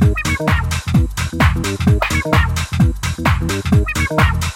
Thank you.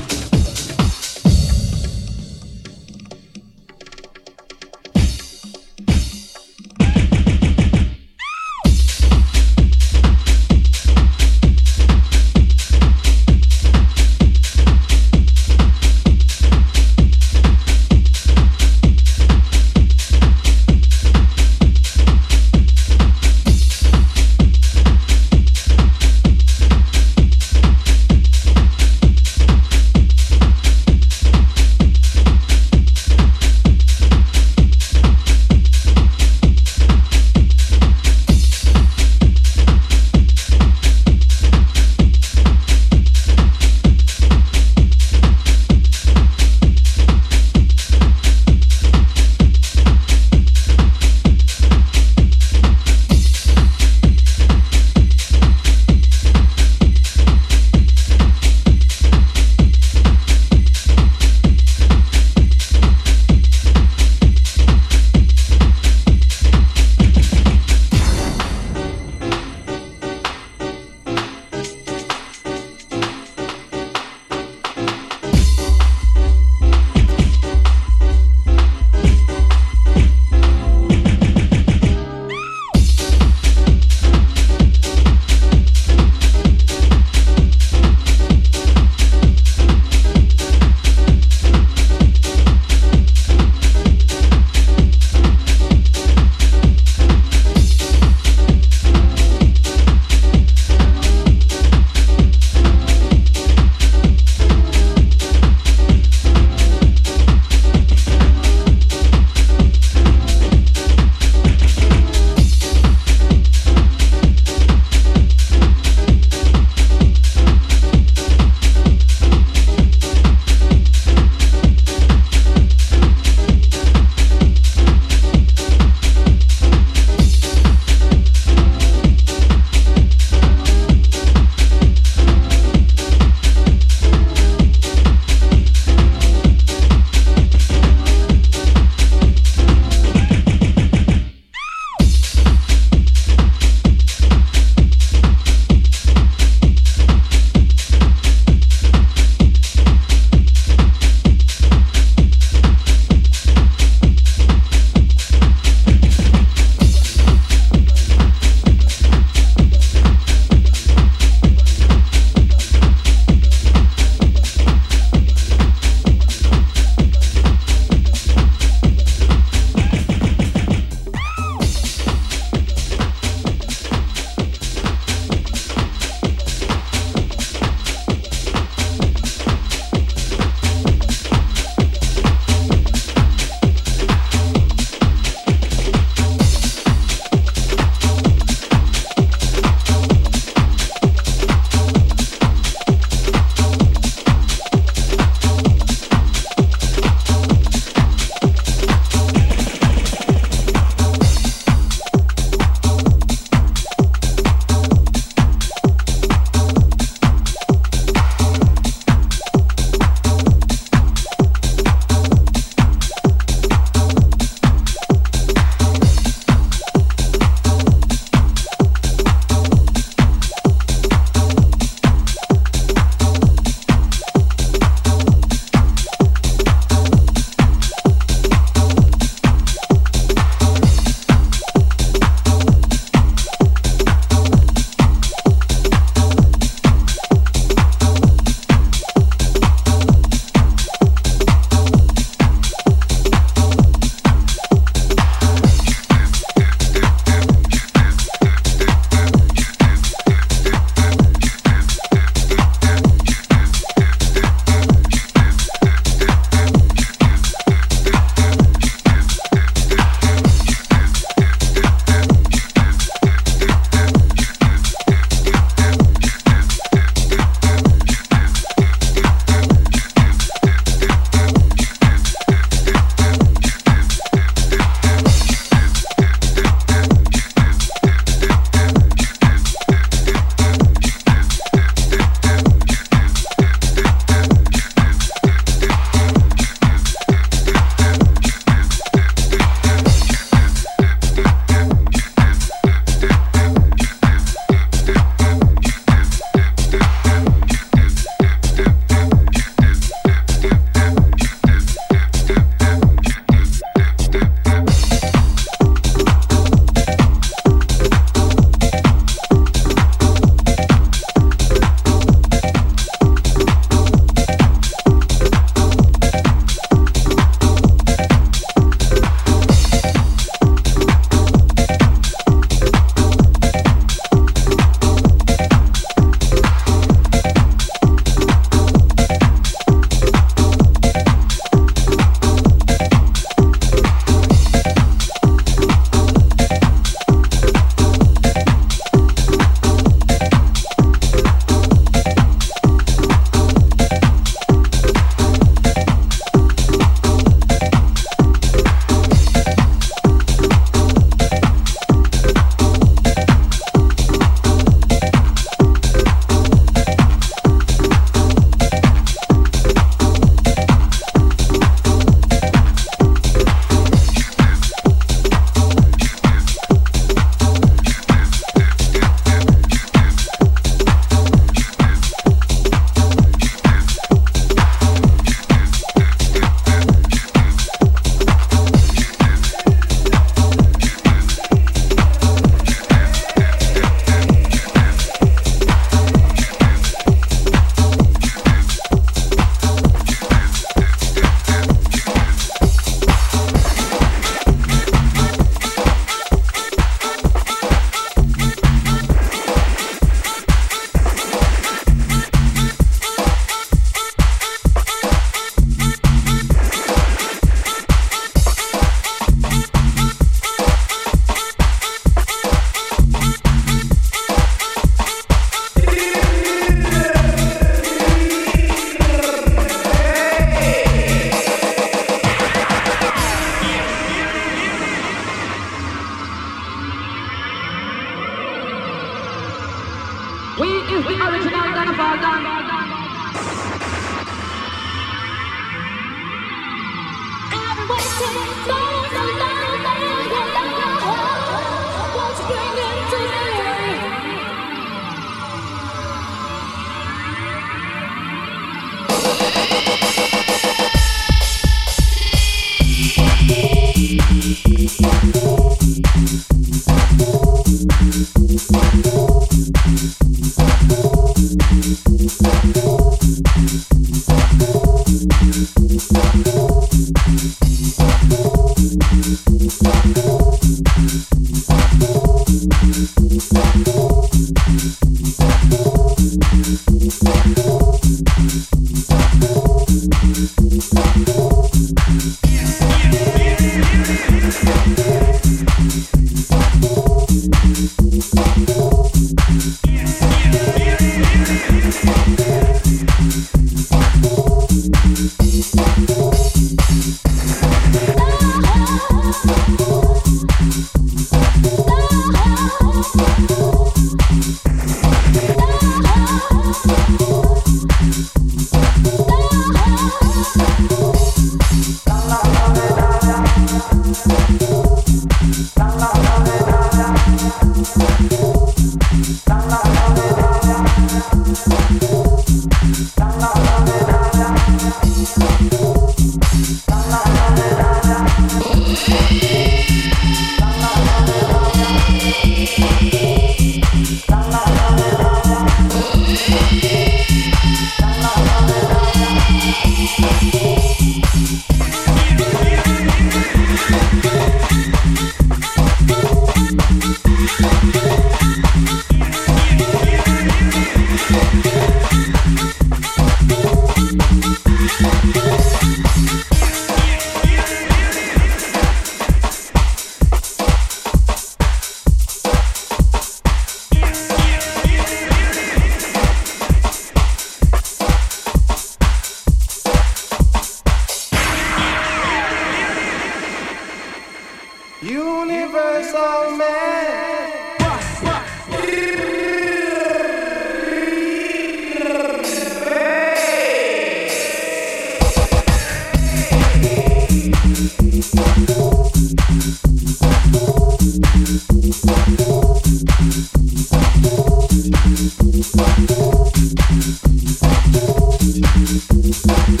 Thank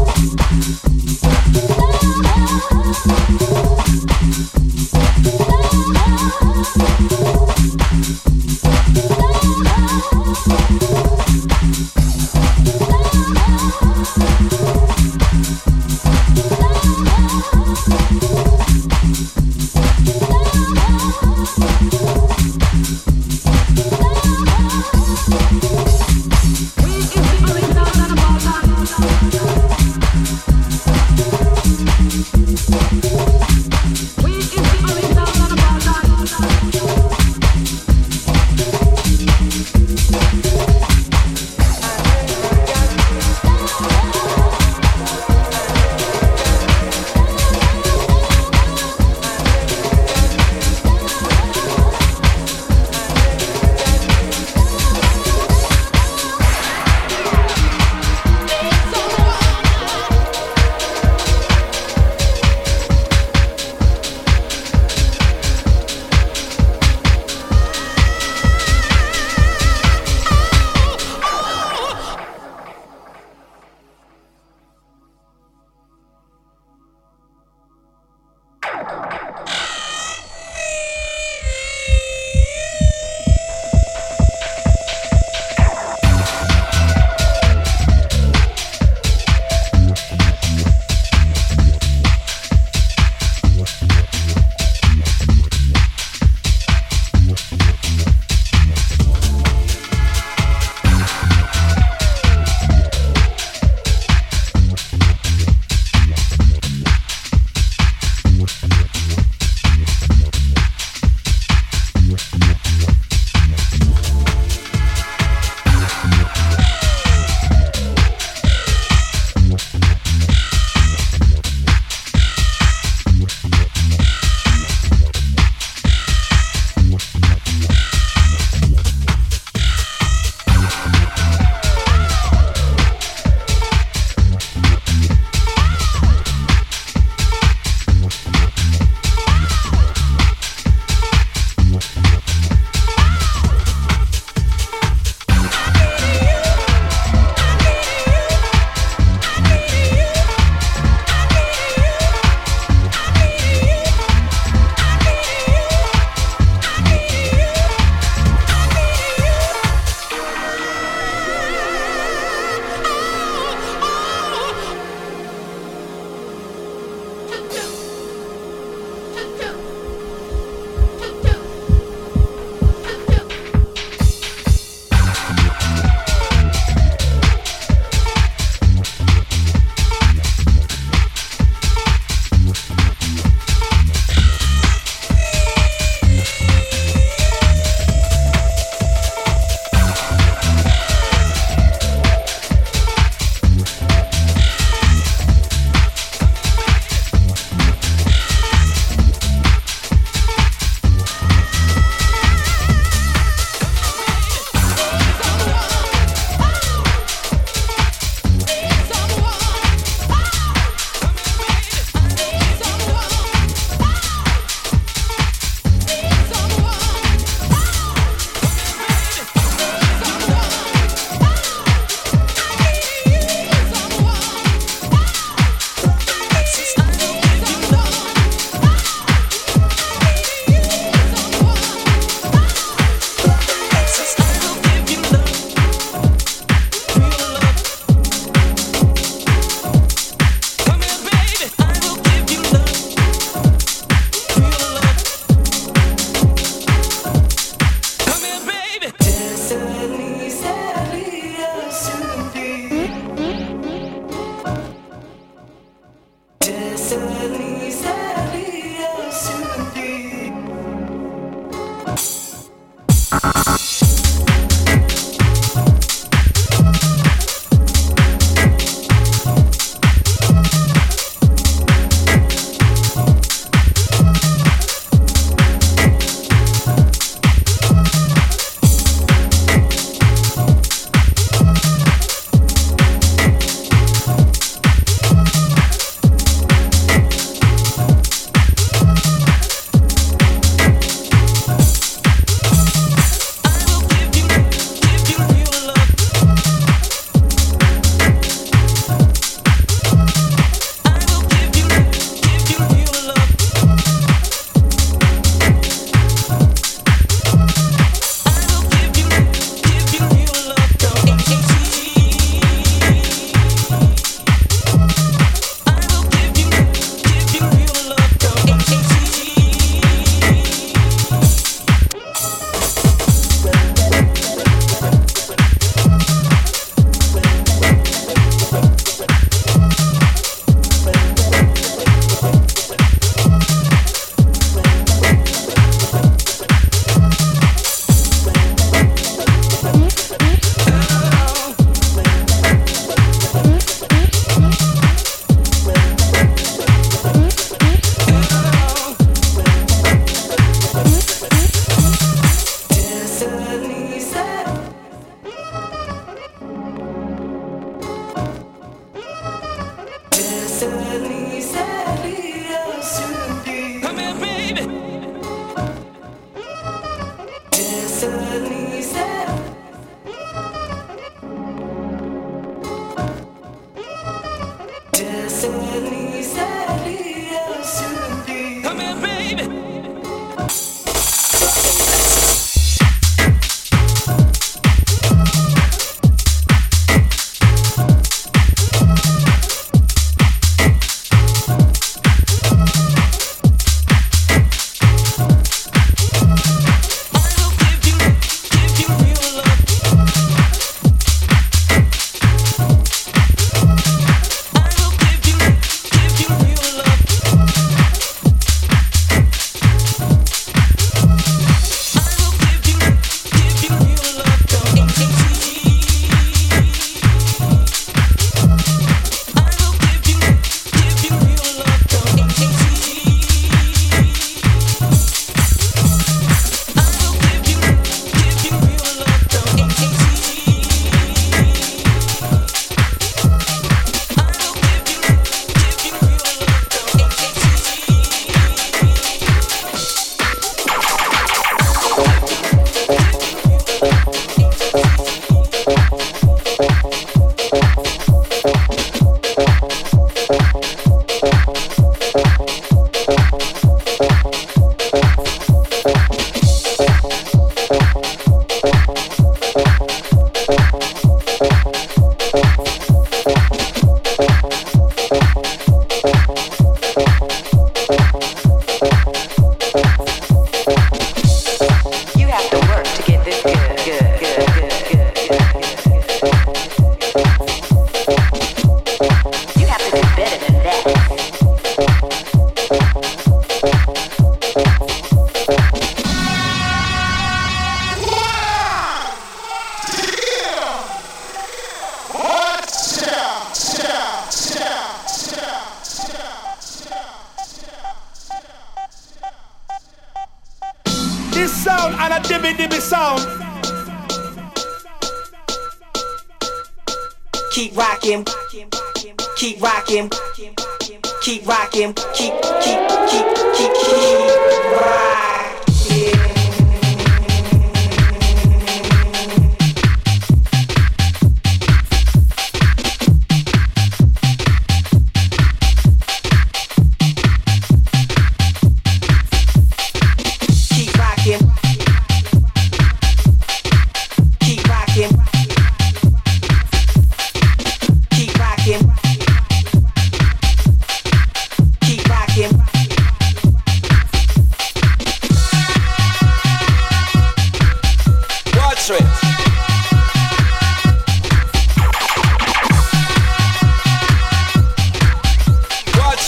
you.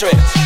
Watch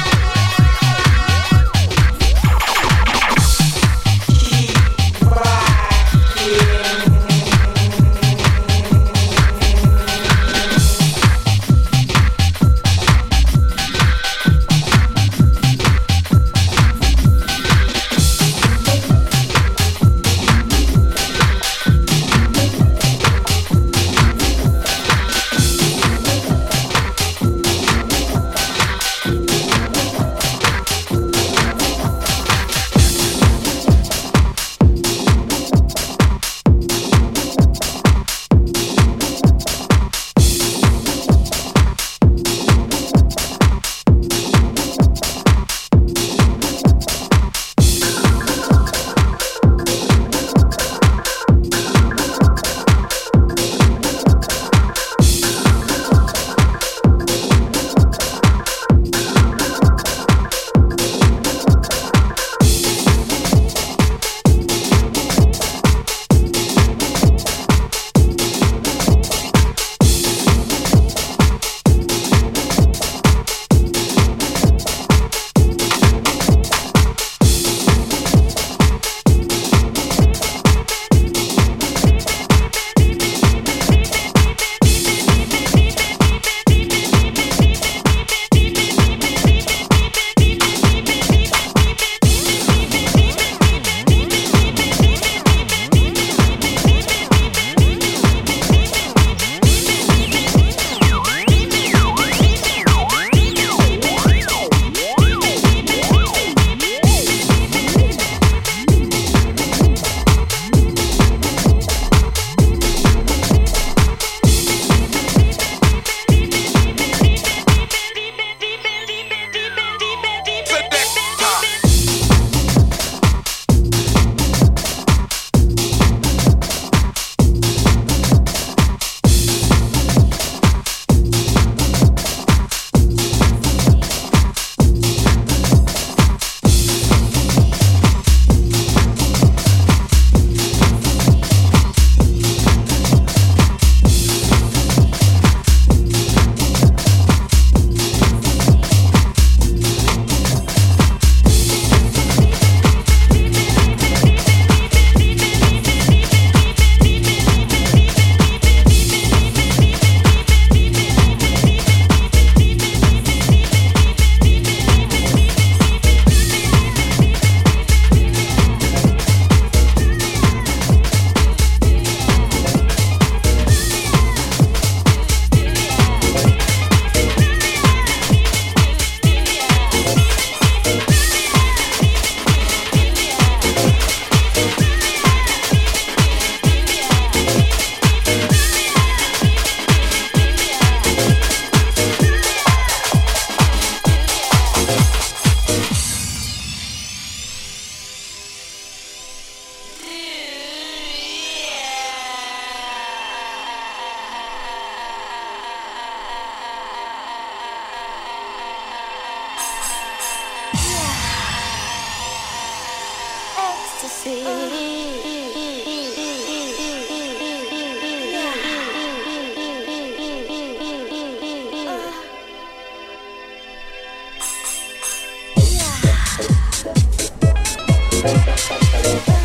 Uh,